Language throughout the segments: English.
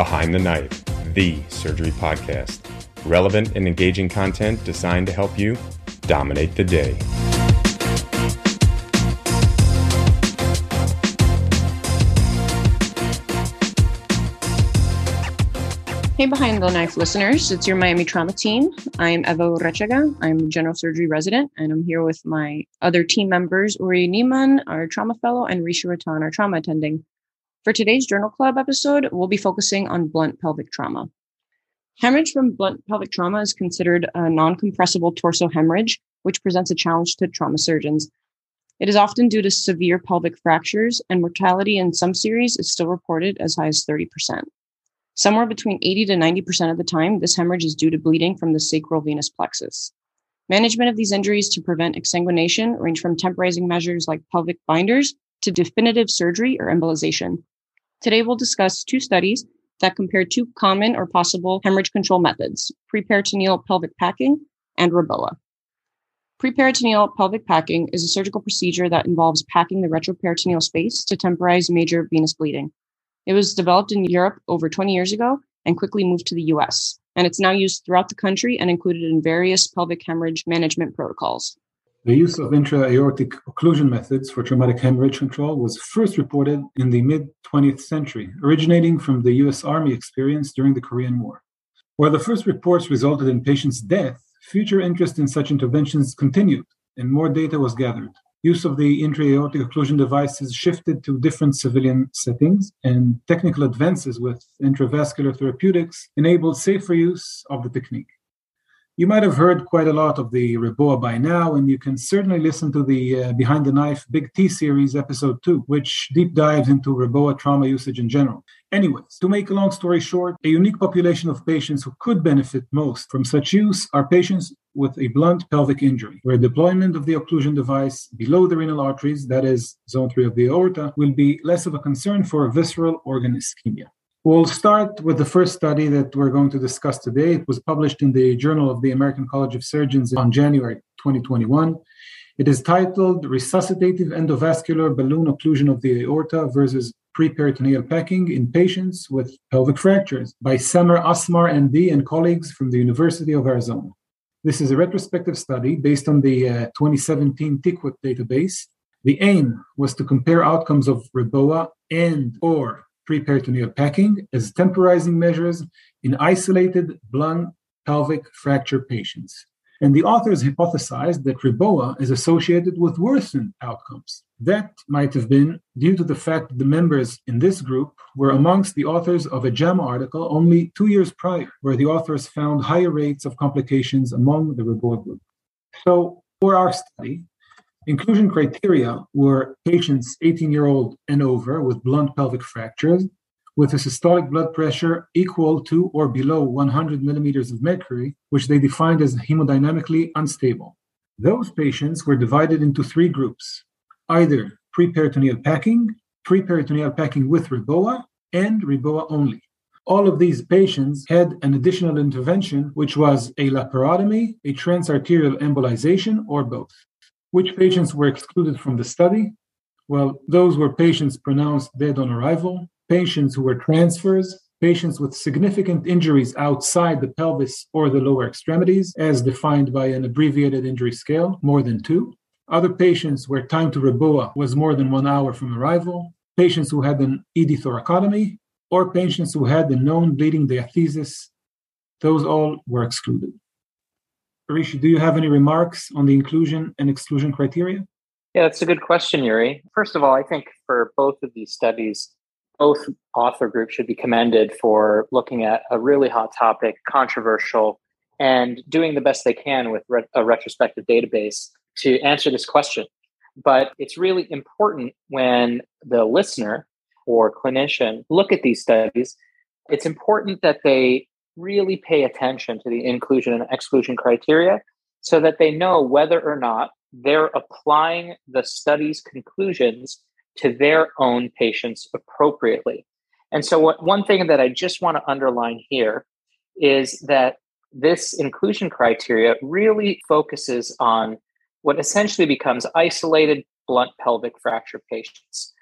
Behind the Knife, the surgery podcast. Relevant and engaging content designed to help you dominate the day. Hey, Behind the Knife listeners, it's your Miami Trauma team. I'm Eva Urrechaga. I'm a general surgery resident, and I'm here with my other team members, Uri Niemann, our trauma fellow, and Rishi Rattan, our trauma attending. For today's Journal Club episode, we'll be focusing on blunt pelvic trauma. Hemorrhage from blunt pelvic trauma is considered a non compressible torso hemorrhage, which presents a challenge to trauma surgeons. It is often due to severe pelvic fractures, and mortality in some series is still reported as high as 30%. Somewhere between 80 to 90% of the time, this hemorrhage is due to bleeding from the sacral venous plexus. Management of these injuries to prevent exsanguination range from temporizing measures like pelvic binders to definitive surgery or embolization. Today, we'll discuss two studies that compare two common or possible hemorrhage control methods preperitoneal pelvic packing and REBOA. Preperitoneal pelvic packing is a surgical procedure that involves packing the retroperitoneal space to temporize major venous bleeding. It was developed in Europe over 20 years ago and quickly moved to the US. And it's now used throughout the country and included in various pelvic hemorrhage management protocols. The use of intra-aortic occlusion methods for traumatic hemorrhage control was first reported in the mid 20th century, originating from the US Army experience during the Korean War. While the first reports resulted in patients' death, future interest in such interventions continued and more data was gathered use of the intra-aortic occlusion devices shifted to different civilian settings, and technical advances with intravascular therapeutics enabled safer use of the technique. You might have heard quite a lot of the Reboa by now, and you can certainly listen to the uh, Behind the Knife Big T series, episode two, which deep dives into Reboa trauma usage in general. Anyways, to make a long story short, a unique population of patients who could benefit most from such use are patients with a blunt pelvic injury, where deployment of the occlusion device below the renal arteries, that is, zone 3 of the aorta, will be less of a concern for visceral organ ischemia. We'll start with the first study that we're going to discuss today. It was published in the Journal of the American College of Surgeons on January 2021. It is titled Resuscitative Endovascular Balloon Occlusion of the Aorta versus Preperitoneal Packing in Patients with Pelvic Fractures by Samer Asmar, MD, and colleagues from the University of Arizona. This is a retrospective study based on the uh, 2017 TQIP database. The aim was to compare outcomes of Reboa and or preperitoneal packing as temporizing measures in isolated blunt pelvic fracture patients. And the authors hypothesized that Reboa is associated with worsened outcomes. That might have been due to the fact that the members in this group were amongst the authors of a JAMA article only two years prior, where the authors found higher rates of complications among the Reboa group. So, for our study, Inclusion criteria were patients 18 year old and over with blunt pelvic fractures with a systolic blood pressure equal to or below 100 millimeters of mercury, which they defined as hemodynamically unstable. Those patients were divided into three groups either preperitoneal packing, preperitoneal packing with Reboa, and Reboa only. All of these patients had an additional intervention, which was a laparotomy, a transarterial embolization, or both. Which patients were excluded from the study? Well, those were patients pronounced dead on arrival, patients who were transfers, patients with significant injuries outside the pelvis or the lower extremities, as defined by an abbreviated injury scale, more than two. Other patients where time to Reboa was more than one hour from arrival, patients who had an ED thoracotomy, or patients who had the known bleeding diathesis. Those all were excluded. Rishi, do you have any remarks on the inclusion and exclusion criteria? Yeah, that's a good question, Yuri. First of all, I think for both of these studies, both author groups should be commended for looking at a really hot topic, controversial, and doing the best they can with a retrospective database to answer this question. But it's really important when the listener or clinician look at these studies, it's important that they really pay attention to the inclusion and exclusion criteria so that they know whether or not they're applying the study's conclusions to their own patients appropriately. And so, what, one thing that I just want to underline here is that this inclusion criteria really focuses on what essentially becomes isolated blunt pelvic fracture patients.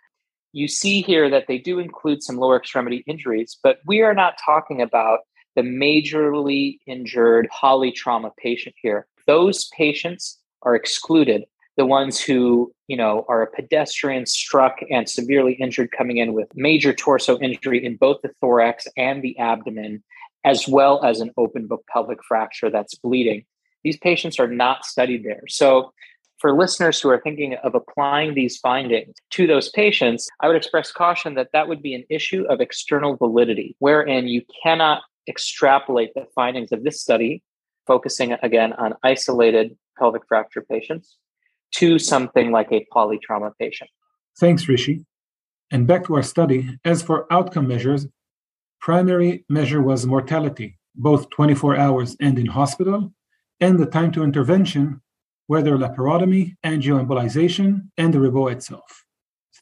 you see here that they do include some lower extremity injuries, but we are not talking about the majorly injured polytrauma patient here. Those patients are excluded. The ones who, you know, are a pedestrian struck and severely injured coming in with major torso injury in both the thorax and the abdomen, as well as an open book pelvic fracture that's bleeding. These patients are not studied there. So for listeners who are thinking of applying these findings to those patients, I would express caution that that would be an issue of external validity, wherein you cannot extrapolate the findings of this study, focusing again on isolated pelvic fracture patients, to something like a polytrauma patient. Thanks, Rishi. And back to our study, as for outcome measures, primary measure was mortality, both 24 hours and in hospital, and the time to intervention, whether laparotomy, angioembolization, and the REBOA itself.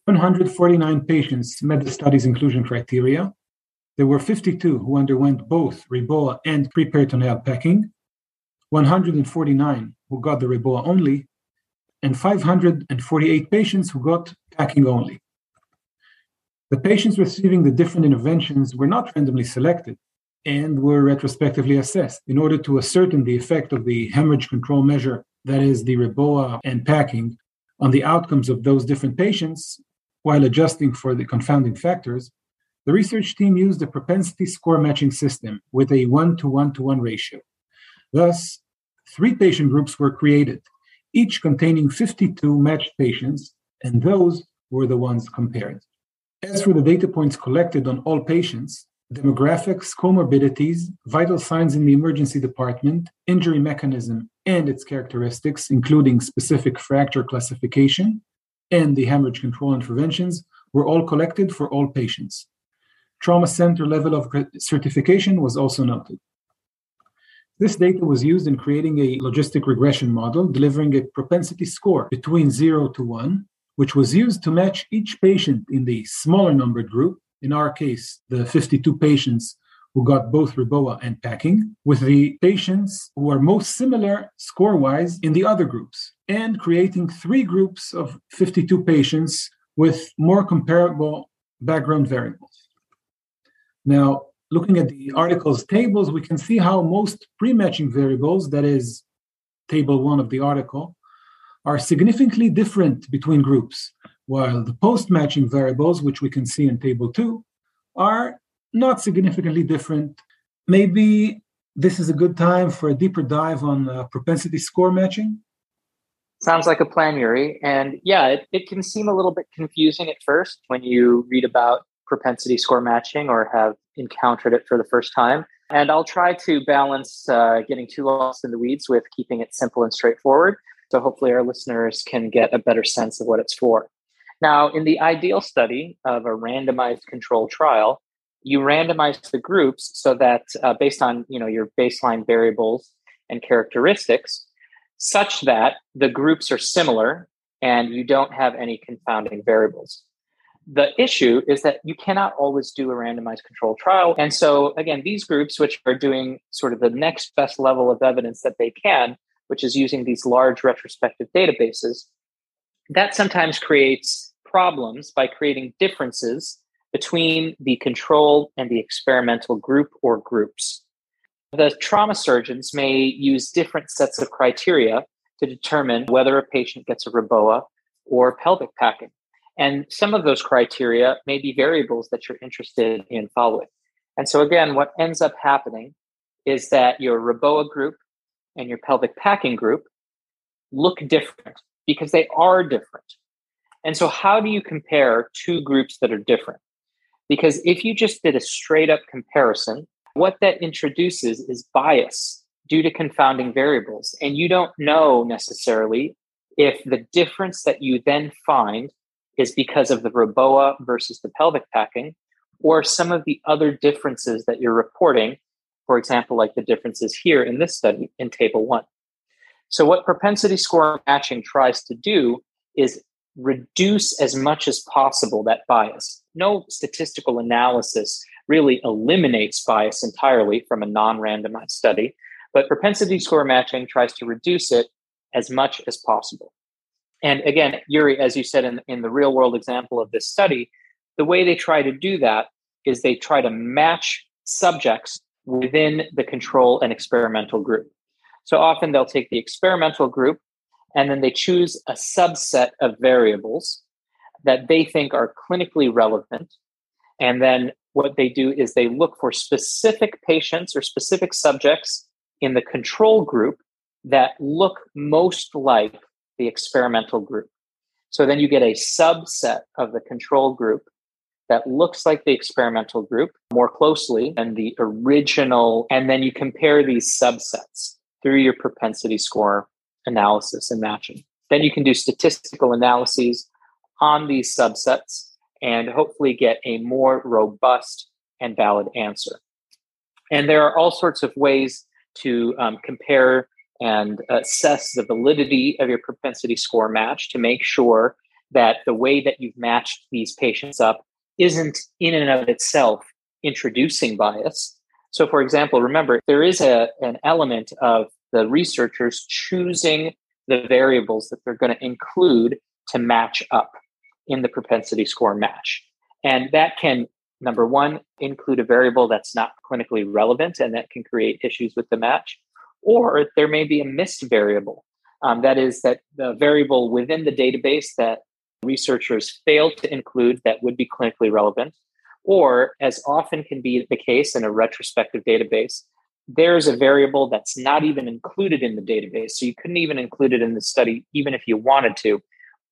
749 patients met the study's inclusion criteria. There were 52 who underwent both REBOA and preperitoneal packing, 149 who got the REBOA only, and 548 patients who got packing only. The patients receiving the different interventions were not randomly selected and were retrospectively assessed in order to ascertain the effect of the hemorrhage control measure that is the REBOA and packing, on the outcomes of those different patients while adjusting for the confounding factors, the research team used a propensity score matching system with a 1 to 1 to 1 ratio. Thus, three patient groups were created, each containing 52 matched patients, and those were the ones compared. As for the data points collected on all patients, demographics, comorbidities, vital signs in the emergency department, injury mechanism, and its characteristics, including specific fracture classification and the hemorrhage control interventions, were all collected for all patients. Trauma center level of certification was also noted. This data was used in creating a logistic regression model, delivering a propensity score between 0 to 1, which was used to match each patient in the smaller numbered group in our case, the 52 patients who got both REBOA and packing, with the patients who are most similar score wise in the other groups, and creating three groups of 52 patients with more comparable background variables. Now, looking at the article's tables, we can see how most pre matching variables, that is, table one of the article, are significantly different between groups while the post-matching variables, which we can see in table two, are not significantly different. Maybe this is a good time for a deeper dive on uh, propensity score matching. Sounds like a plan, Yuri. And yeah, it, it can seem a little bit confusing at first when you read about propensity score matching or have encountered it for the first time. And I'll try to balance uh, getting too lost in the weeds with keeping it simple and straightforward. So hopefully our listeners can get a better sense of what it's for. Now, in the ideal study of a randomized control trial, you randomize the groups so that uh, based on you know your baseline variables and characteristics, such that the groups are similar and you don't have any confounding variables. The issue is that you cannot always do a randomized control trial. And so, again, these groups, which are doing sort of the next best level of evidence that they can, which is using these large retrospective databases, that sometimes creates problems by creating differences between the control and the experimental group or groups. The trauma surgeons may use different sets of criteria to determine whether a patient gets a REBOA or pelvic packing. And some of those criteria may be variables that you're interested in following. And so, again, what ends up happening is that your REBOA group and your pelvic packing group look different because they are different. And so, how do you compare two groups that are different? Because if you just did a straight up comparison, what that introduces is bias due to confounding variables. And you don't know necessarily if the difference that you then find is because of the REBOA versus the pelvic packing, or some of the other differences that you're reporting, for example, like the differences here in this study in table one. So, what propensity score matching tries to do is reduce as much as possible that bias. No statistical analysis really eliminates bias entirely from a non randomized study, but propensity score matching tries to reduce it as much as possible. And again, Yuri, as you said in, in the real world example of this study, the way they try to do that is they try to match subjects within the control and experimental group. So often they'll take the experimental group and then they choose a subset of variables that they think are clinically relevant. And then what they do is they look for specific patients or specific subjects in the control group that look most like the experimental group. So then you get a subset of the control group that looks like the experimental group more closely than the original. And then you compare these subsets through your propensity score analysis and matching. Then you can do statistical analyses on these subsets and hopefully get a more robust and valid answer. And there are all sorts of ways to um, compare and assess the validity of your propensity score match to make sure that the way that you've matched these patients up isn't in and of itself introducing bias. So, for example, remember, there is a, an element of the researchers choosing the variables that they're going to include to match up in the propensity score match. And that can, number one, include a variable that's not clinically relevant and that can create issues with the match. Or there may be a missed variable. Um, that is, that the variable within the database that researchers fail to include that would be clinically relevant. Or, as often can be the case in a retrospective database, there's a variable that's not even included in the database. So you couldn't even include it in the study, even if you wanted to,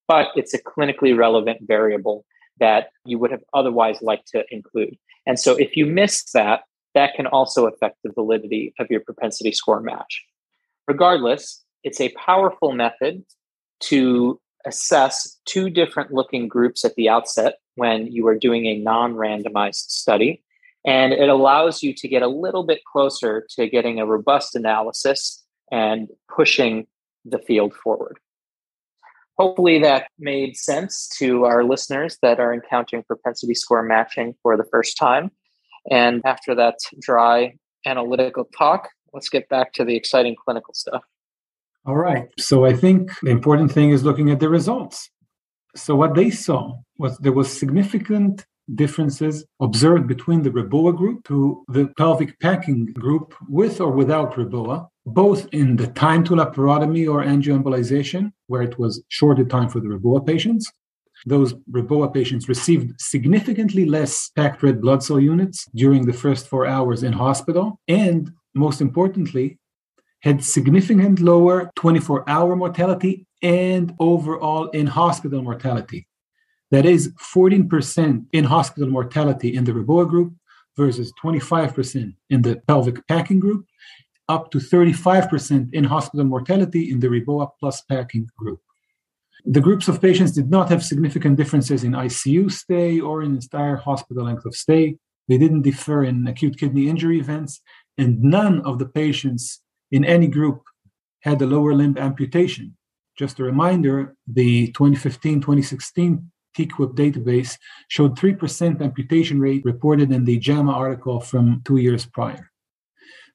but it's a clinically relevant variable that you would have otherwise liked to include. And so if you miss that, that can also affect the validity of your propensity score match. Regardless, it's a powerful method to assess two different looking groups at the outset when you are doing a non randomized study and it allows you to get a little bit closer to getting a robust analysis and pushing the field forward. Hopefully, that made sense to our listeners that are encountering propensity score matching for the first time. And after that dry analytical talk, let's get back to the exciting clinical stuff. All right. So I think the important thing is looking at the results. So what they saw was there was significant differences observed between the Reboa group to the pelvic packing group with or without Reboa, both in the time to laparotomy or angioembolization, where it was shorter time for the Reboa patients. Those Reboa patients received significantly less packed red blood cell units during the first four hours in hospital, and most importantly, had significant lower 24 hour mortality and overall in hospital mortality. That is 14% in hospital mortality in the Reboa group versus 25% in the pelvic packing group, up to 35% in hospital mortality in the Reboa plus packing group. The groups of patients did not have significant differences in ICU stay or in entire hospital length of stay. They didn't differ in acute kidney injury events, and none of the patients in any group had a lower limb amputation. Just a reminder the 2015 2016 TQIP database showed 3% amputation rate reported in the JAMA article from two years prior.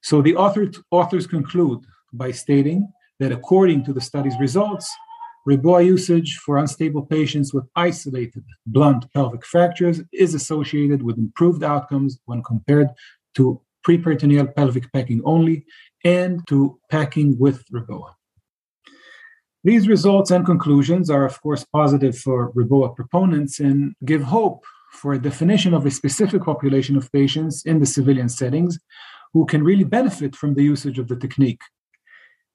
So the author, authors conclude by stating that according to the study's results, Reboa usage for unstable patients with isolated blunt pelvic fractures is associated with improved outcomes when compared to preperitoneal pelvic packing only and to packing with Reboa. These results and conclusions are, of course, positive for Reboa proponents and give hope for a definition of a specific population of patients in the civilian settings who can really benefit from the usage of the technique.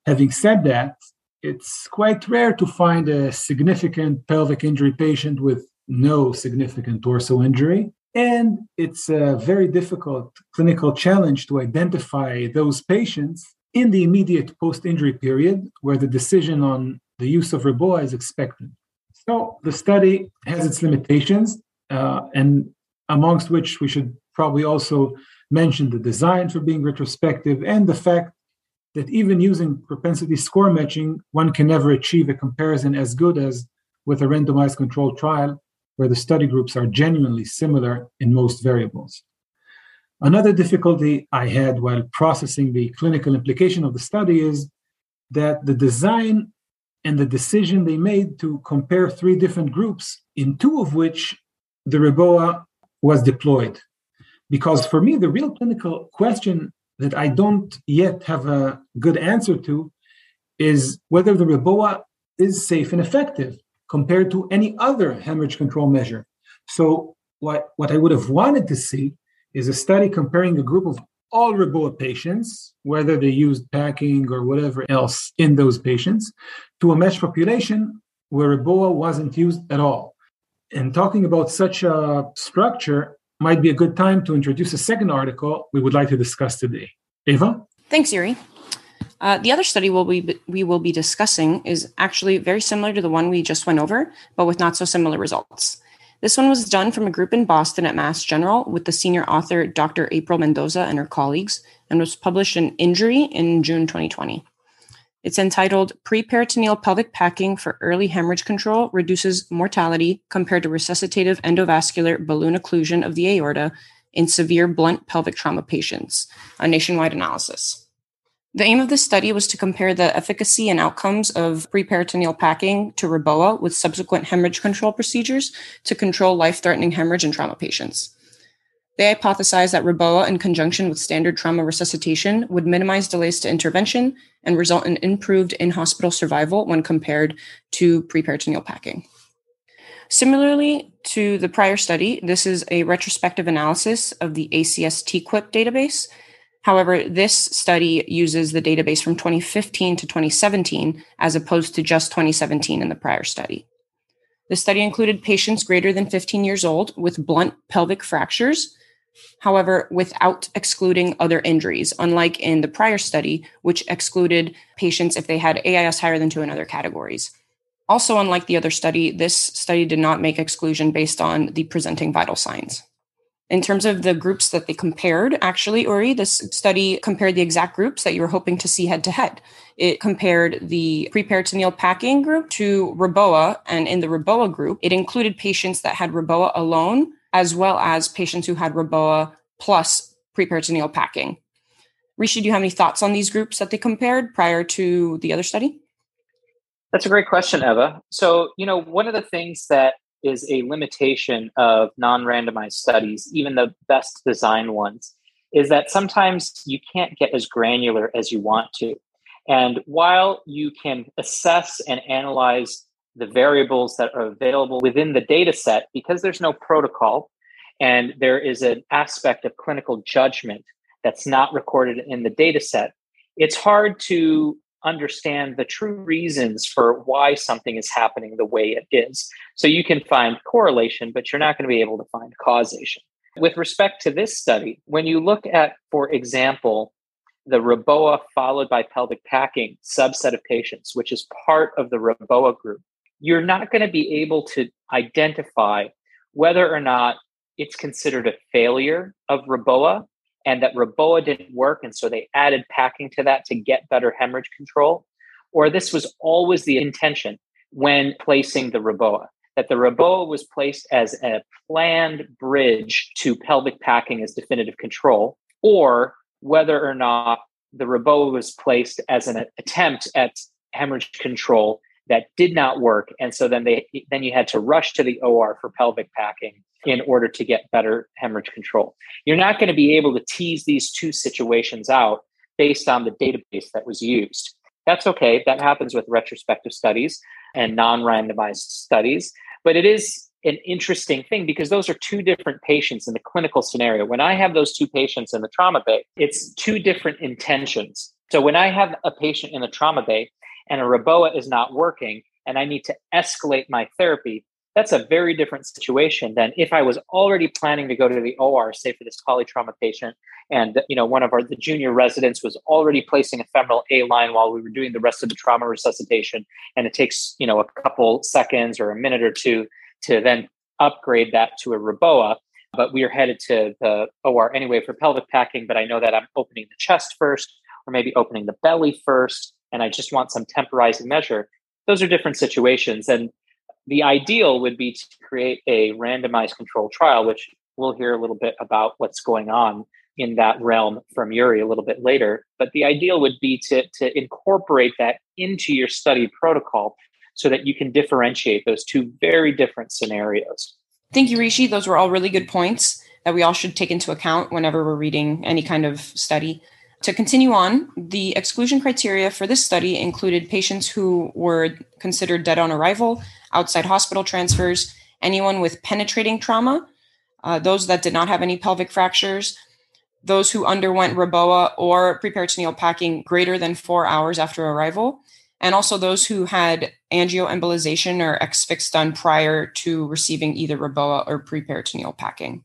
Having said that, it's quite rare to find a significant pelvic injury patient with no significant torso injury. And it's a very difficult clinical challenge to identify those patients in the immediate post injury period where the decision on the use of Reboa is expected. So the study has its limitations, uh, and amongst which we should probably also mention the design for being retrospective and the fact that even using propensity score matching, one can never achieve a comparison as good as with a randomized controlled trial where the study groups are genuinely similar in most variables. Another difficulty I had while processing the clinical implication of the study is that the design and the decision they made to compare three different groups, in two of which the Reboa was deployed. Because for me, the real clinical question that I don't yet have a good answer to is whether the Reboa is safe and effective compared to any other hemorrhage control measure. So, what, what I would have wanted to see is a study comparing a group of all Reboa patients, whether they used packing or whatever else in those patients, to a mesh population where Reboa wasn't used at all. And talking about such a structure might be a good time to introduce a second article we would like to discuss today. Eva? Thanks, Yuri. Uh, the other study we'll be, we will be discussing is actually very similar to the one we just went over, but with not so similar results. This one was done from a group in Boston at Mass General with the senior author Dr. April Mendoza and her colleagues, and was published in Injury in June 2020. It's entitled Preperitoneal Pelvic Packing for Early Hemorrhage Control Reduces Mortality Compared to Resuscitative Endovascular Balloon Occlusion of the Aorta in Severe Blunt Pelvic Trauma Patients, a nationwide analysis. The aim of this study was to compare the efficacy and outcomes of preperitoneal packing to Reboa with subsequent hemorrhage control procedures to control life threatening hemorrhage in trauma patients. They hypothesized that Reboa, in conjunction with standard trauma resuscitation, would minimize delays to intervention and result in improved in hospital survival when compared to preperitoneal packing. Similarly to the prior study, this is a retrospective analysis of the ACS TQIP database However, this study uses the database from 2015 to 2017 as opposed to just 2017 in the prior study. The study included patients greater than 15 years old with blunt pelvic fractures, however, without excluding other injuries, unlike in the prior study, which excluded patients if they had AIS higher than two in other categories. Also, unlike the other study, this study did not make exclusion based on the presenting vital signs. In terms of the groups that they compared, actually, Uri, this study compared the exact groups that you were hoping to see head to head. It compared the preperitoneal packing group to Reboa, and in the Reboa group, it included patients that had Reboa alone, as well as patients who had Reboa plus preperitoneal packing. Rishi, do you have any thoughts on these groups that they compared prior to the other study? That's a great question, Eva. So, you know, one of the things that is a limitation of non randomized studies, even the best designed ones, is that sometimes you can't get as granular as you want to. And while you can assess and analyze the variables that are available within the data set, because there's no protocol and there is an aspect of clinical judgment that's not recorded in the data set, it's hard to understand the true reasons for why something is happening the way it is. So you can find correlation, but you're not going to be able to find causation. With respect to this study, when you look at, for example, the Reboa followed by pelvic packing subset of patients, which is part of the Reboa group, you're not going to be able to identify whether or not it's considered a failure of Reboa and that Reboa didn't work. And so they added packing to that to get better hemorrhage control. Or this was always the intention when placing the Reboa, that the Reboa was placed as a planned bridge to pelvic packing as definitive control, or whether or not the Reboa was placed as an attempt at hemorrhage control that did not work. And so then they then you had to rush to the OR for pelvic packing in order to get better hemorrhage control. You're not going to be able to tease these two situations out based on the database that was used. That's okay. That happens with retrospective studies and non randomized studies. But it is an interesting thing because those are two different patients in the clinical scenario. When I have those two patients in the trauma bay, it's two different intentions. So when I have a patient in the trauma bay and a Reboa is not working and I need to escalate my therapy, that's a very different situation than if I was already planning to go to the OR, say for this polytrauma patient, and you know one of our the junior residents was already placing a femoral A line while we were doing the rest of the trauma resuscitation, and it takes you know a couple seconds or a minute or two to then upgrade that to a Reboa. But we are headed to the OR anyway for pelvic packing. But I know that I'm opening the chest first, or maybe opening the belly first, and I just want some temporizing measure. Those are different situations, and the ideal would be to create a randomized control trial, which we'll hear a little bit about what's going on in that realm from Yuri a little bit later. But the ideal would be to, to incorporate that into your study protocol so that you can differentiate those two very different scenarios. Thank you, Rishi. Those were all really good points that we all should take into account whenever we're reading any kind of study. To continue on, the exclusion criteria for this study included patients who were considered dead on arrival, outside hospital transfers, anyone with penetrating trauma, uh, those that did not have any pelvic fractures, those who underwent REBOA or preperitoneal packing greater than four hours after arrival, and also those who had angioembolization or ex-fix done prior to receiving either REBOA or preperitoneal packing.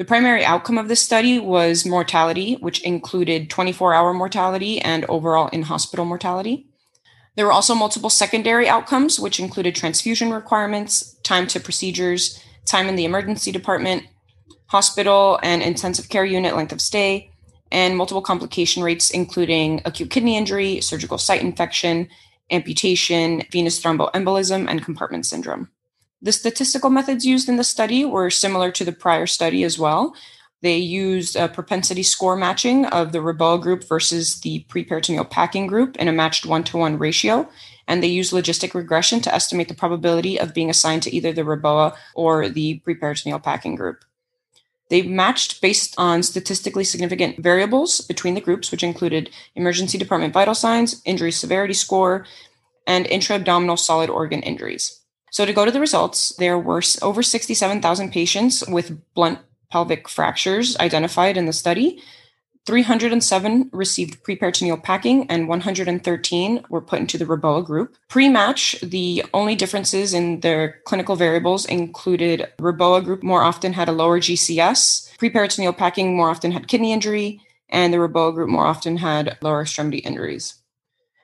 The primary outcome of this study was mortality, which included 24 hour mortality and overall in hospital mortality. There were also multiple secondary outcomes, which included transfusion requirements, time to procedures, time in the emergency department, hospital and intensive care unit length of stay, and multiple complication rates, including acute kidney injury, surgical site infection, amputation, venous thromboembolism, and compartment syndrome. The statistical methods used in the study were similar to the prior study as well. They used a propensity score matching of the REBOA group versus the preperitoneal packing group in a matched one to one ratio. And they used logistic regression to estimate the probability of being assigned to either the REBOA or the preperitoneal packing group. They matched based on statistically significant variables between the groups, which included emergency department vital signs, injury severity score, and intra abdominal solid organ injuries. So, to go to the results, there were over 67,000 patients with blunt pelvic fractures identified in the study. 307 received preperitoneal packing and 113 were put into the REBOA group. Pre match, the only differences in their clinical variables included REBOA group more often had a lower GCS, preperitoneal packing more often had kidney injury, and the REBOA group more often had lower extremity injuries.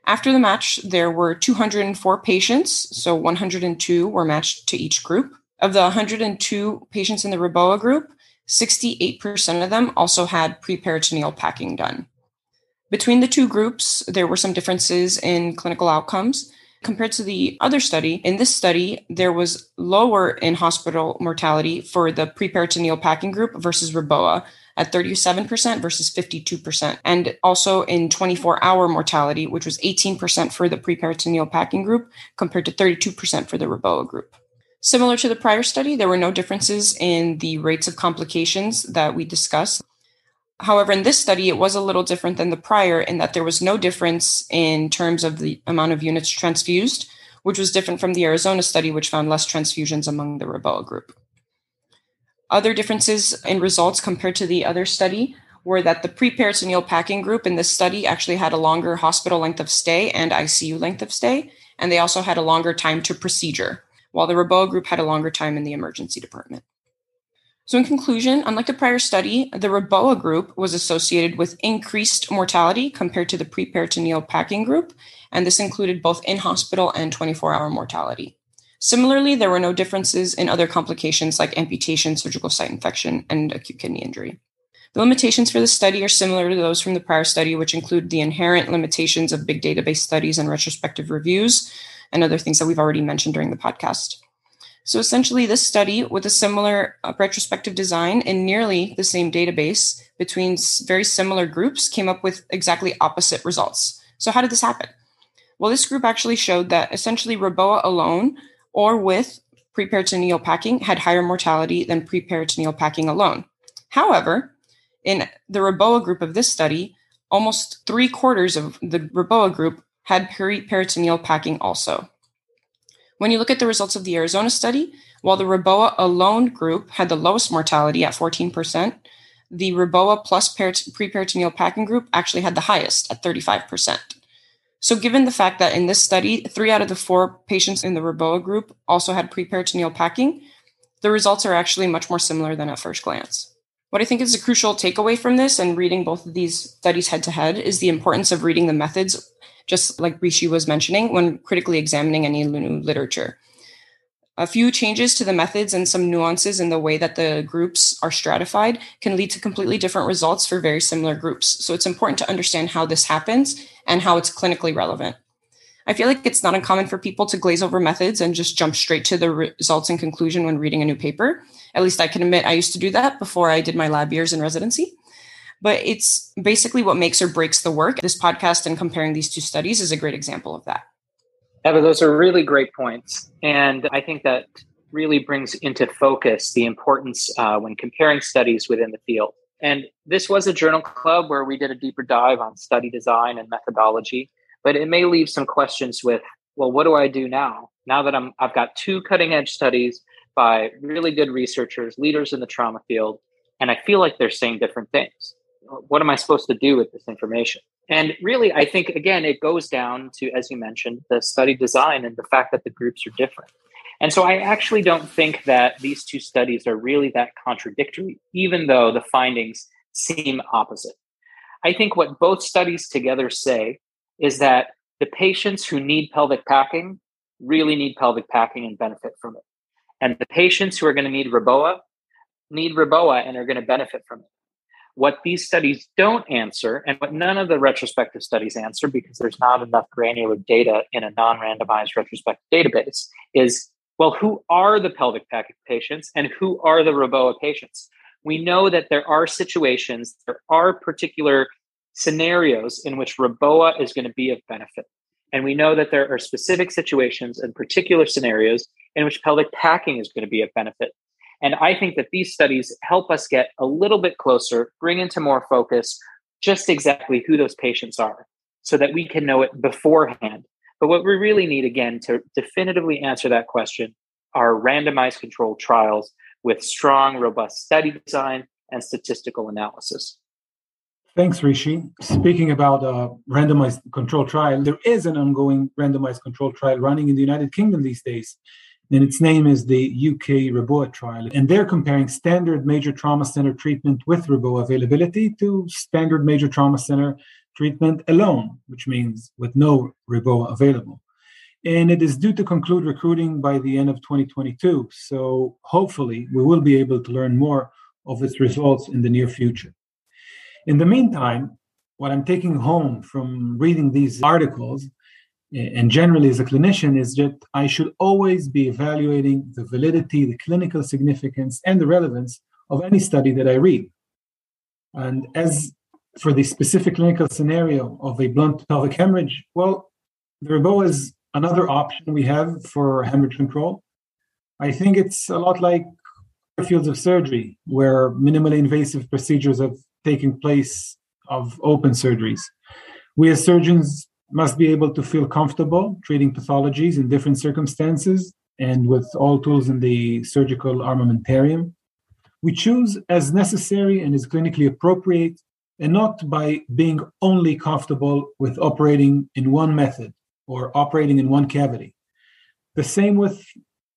After the match, there were 204 patients, so 102 were matched to each group. Of the 102 patients in the REBOA group, 68% of them also had preperitoneal packing done. Between the two groups, there were some differences in clinical outcomes. Compared to the other study, in this study, there was lower in hospital mortality for the preperitoneal packing group versus REBOA, at 37% versus 52%, and also in 24 hour mortality, which was 18% for the preperitoneal packing group compared to 32% for the REBOA group. Similar to the prior study, there were no differences in the rates of complications that we discussed. However, in this study, it was a little different than the prior in that there was no difference in terms of the amount of units transfused, which was different from the Arizona study, which found less transfusions among the REBOA group. Other differences in results compared to the other study were that the preperitoneal packing group in this study actually had a longer hospital length of stay and ICU length of stay, and they also had a longer time to procedure, while the REBOA group had a longer time in the emergency department. So, in conclusion, unlike the prior study, the REBOA group was associated with increased mortality compared to the preperitoneal packing group, and this included both in hospital and 24 hour mortality. Similarly, there were no differences in other complications like amputation, surgical site infection, and acute kidney injury. The limitations for the study are similar to those from the prior study, which include the inherent limitations of big database studies and retrospective reviews, and other things that we've already mentioned during the podcast. So, essentially, this study, with a similar uh, retrospective design in nearly the same database between very similar groups, came up with exactly opposite results. So, how did this happen? Well, this group actually showed that essentially REBOA alone or with preperitoneal packing had higher mortality than preperitoneal packing alone. However, in the REBOA group of this study, almost three quarters of the REBOA group had preperitoneal packing also. When you look at the results of the Arizona study, while the REBOA alone group had the lowest mortality at 14%, the REBOA plus preperitoneal packing group actually had the highest at 35%. So, given the fact that in this study, three out of the four patients in the REBOA group also had preperitoneal packing, the results are actually much more similar than at first glance. What I think is a crucial takeaway from this and reading both of these studies head to head is the importance of reading the methods, just like Rishi was mentioning, when critically examining any new literature. A few changes to the methods and some nuances in the way that the groups are stratified can lead to completely different results for very similar groups. So it's important to understand how this happens and how it's clinically relevant. I feel like it's not uncommon for people to glaze over methods and just jump straight to the results and conclusion when reading a new paper. At least I can admit I used to do that before I did my lab years in residency. but it's basically what makes or breaks the work. This podcast and comparing these two studies is a great example of that. Eva, those are really great points. And I think that really brings into focus the importance uh, when comparing studies within the field. And this was a journal club where we did a deeper dive on study design and methodology, but it may leave some questions with, well, what do I do now? Now that I'm, I've got two cutting edge studies by really good researchers, leaders in the trauma field, and I feel like they're saying different things. What am I supposed to do with this information? And really, I think, again, it goes down to, as you mentioned, the study design and the fact that the groups are different. And so I actually don't think that these two studies are really that contradictory, even though the findings seem opposite. I think what both studies together say is that the patients who need pelvic packing really need pelvic packing and benefit from it. And the patients who are going to need REBOA need REBOA and are going to benefit from it. What these studies don't answer, and what none of the retrospective studies answer because there's not enough granular data in a non randomized retrospective database, is well, who are the pelvic packing patients and who are the REBOA patients? We know that there are situations, there are particular scenarios in which REBOA is going to be of benefit. And we know that there are specific situations and particular scenarios in which pelvic packing is going to be of benefit. And I think that these studies help us get a little bit closer, bring into more focus just exactly who those patients are so that we can know it beforehand. But what we really need, again, to definitively answer that question are randomized controlled trials with strong, robust study design and statistical analysis. Thanks, Rishi. Speaking about a randomized control trial, there is an ongoing randomized control trial running in the United Kingdom these days and its name is the UK REBOA trial. And they're comparing standard major trauma center treatment with REBOA availability to standard major trauma center treatment alone, which means with no REBOA available. And it is due to conclude recruiting by the end of 2022. So hopefully, we will be able to learn more of its results in the near future. In the meantime, what I'm taking home from reading these articles and generally as a clinician is that I should always be evaluating the validity, the clinical significance, and the relevance of any study that I read. And as for the specific clinical scenario of a blunt pelvic hemorrhage, well, the REBOA is another option we have for hemorrhage control. I think it's a lot like fields of surgery where minimally invasive procedures have taken place of open surgeries. We as surgeons must be able to feel comfortable treating pathologies in different circumstances and with all tools in the surgical armamentarium. We choose as necessary and is clinically appropriate, and not by being only comfortable with operating in one method or operating in one cavity. The same with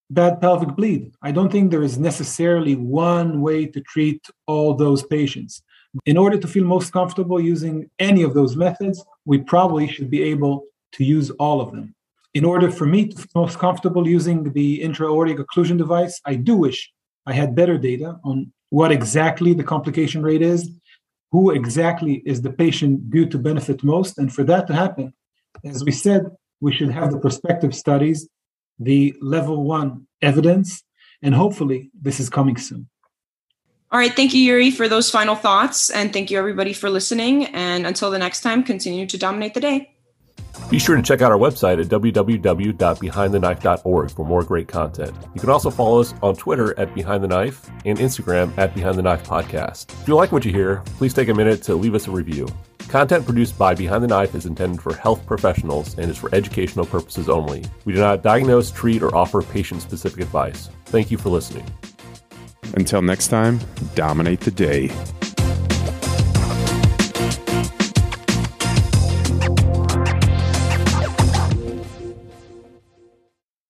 bad pelvic bleed. I don't think there is necessarily one way to treat all those patients. In order to feel most comfortable using any of those methods, we probably should be able to use all of them. In order for me to feel most comfortable using the intra-aortic occlusion device, I do wish I had better data on what exactly the complication rate is, who exactly is the patient due to benefit most. And for that to happen, as we said, we should have the prospective studies, the level one evidence, and hopefully this is coming soon. All right. Thank you, Yuri, for those final thoughts. And thank you, everybody, for listening. And until the next time, continue to dominate the day. Be sure to check out our website at www.behindtheknife.org for more great content. You can also follow us on Twitter at Behind the Knife and Instagram at Behind the Knife Podcast. If you like what you hear, please take a minute to leave us a review. Content produced by Behind the Knife is intended for health professionals and is for educational purposes only. We do not diagnose, treat, or offer patient specific advice. Thank you for listening. Until next time, dominate the day.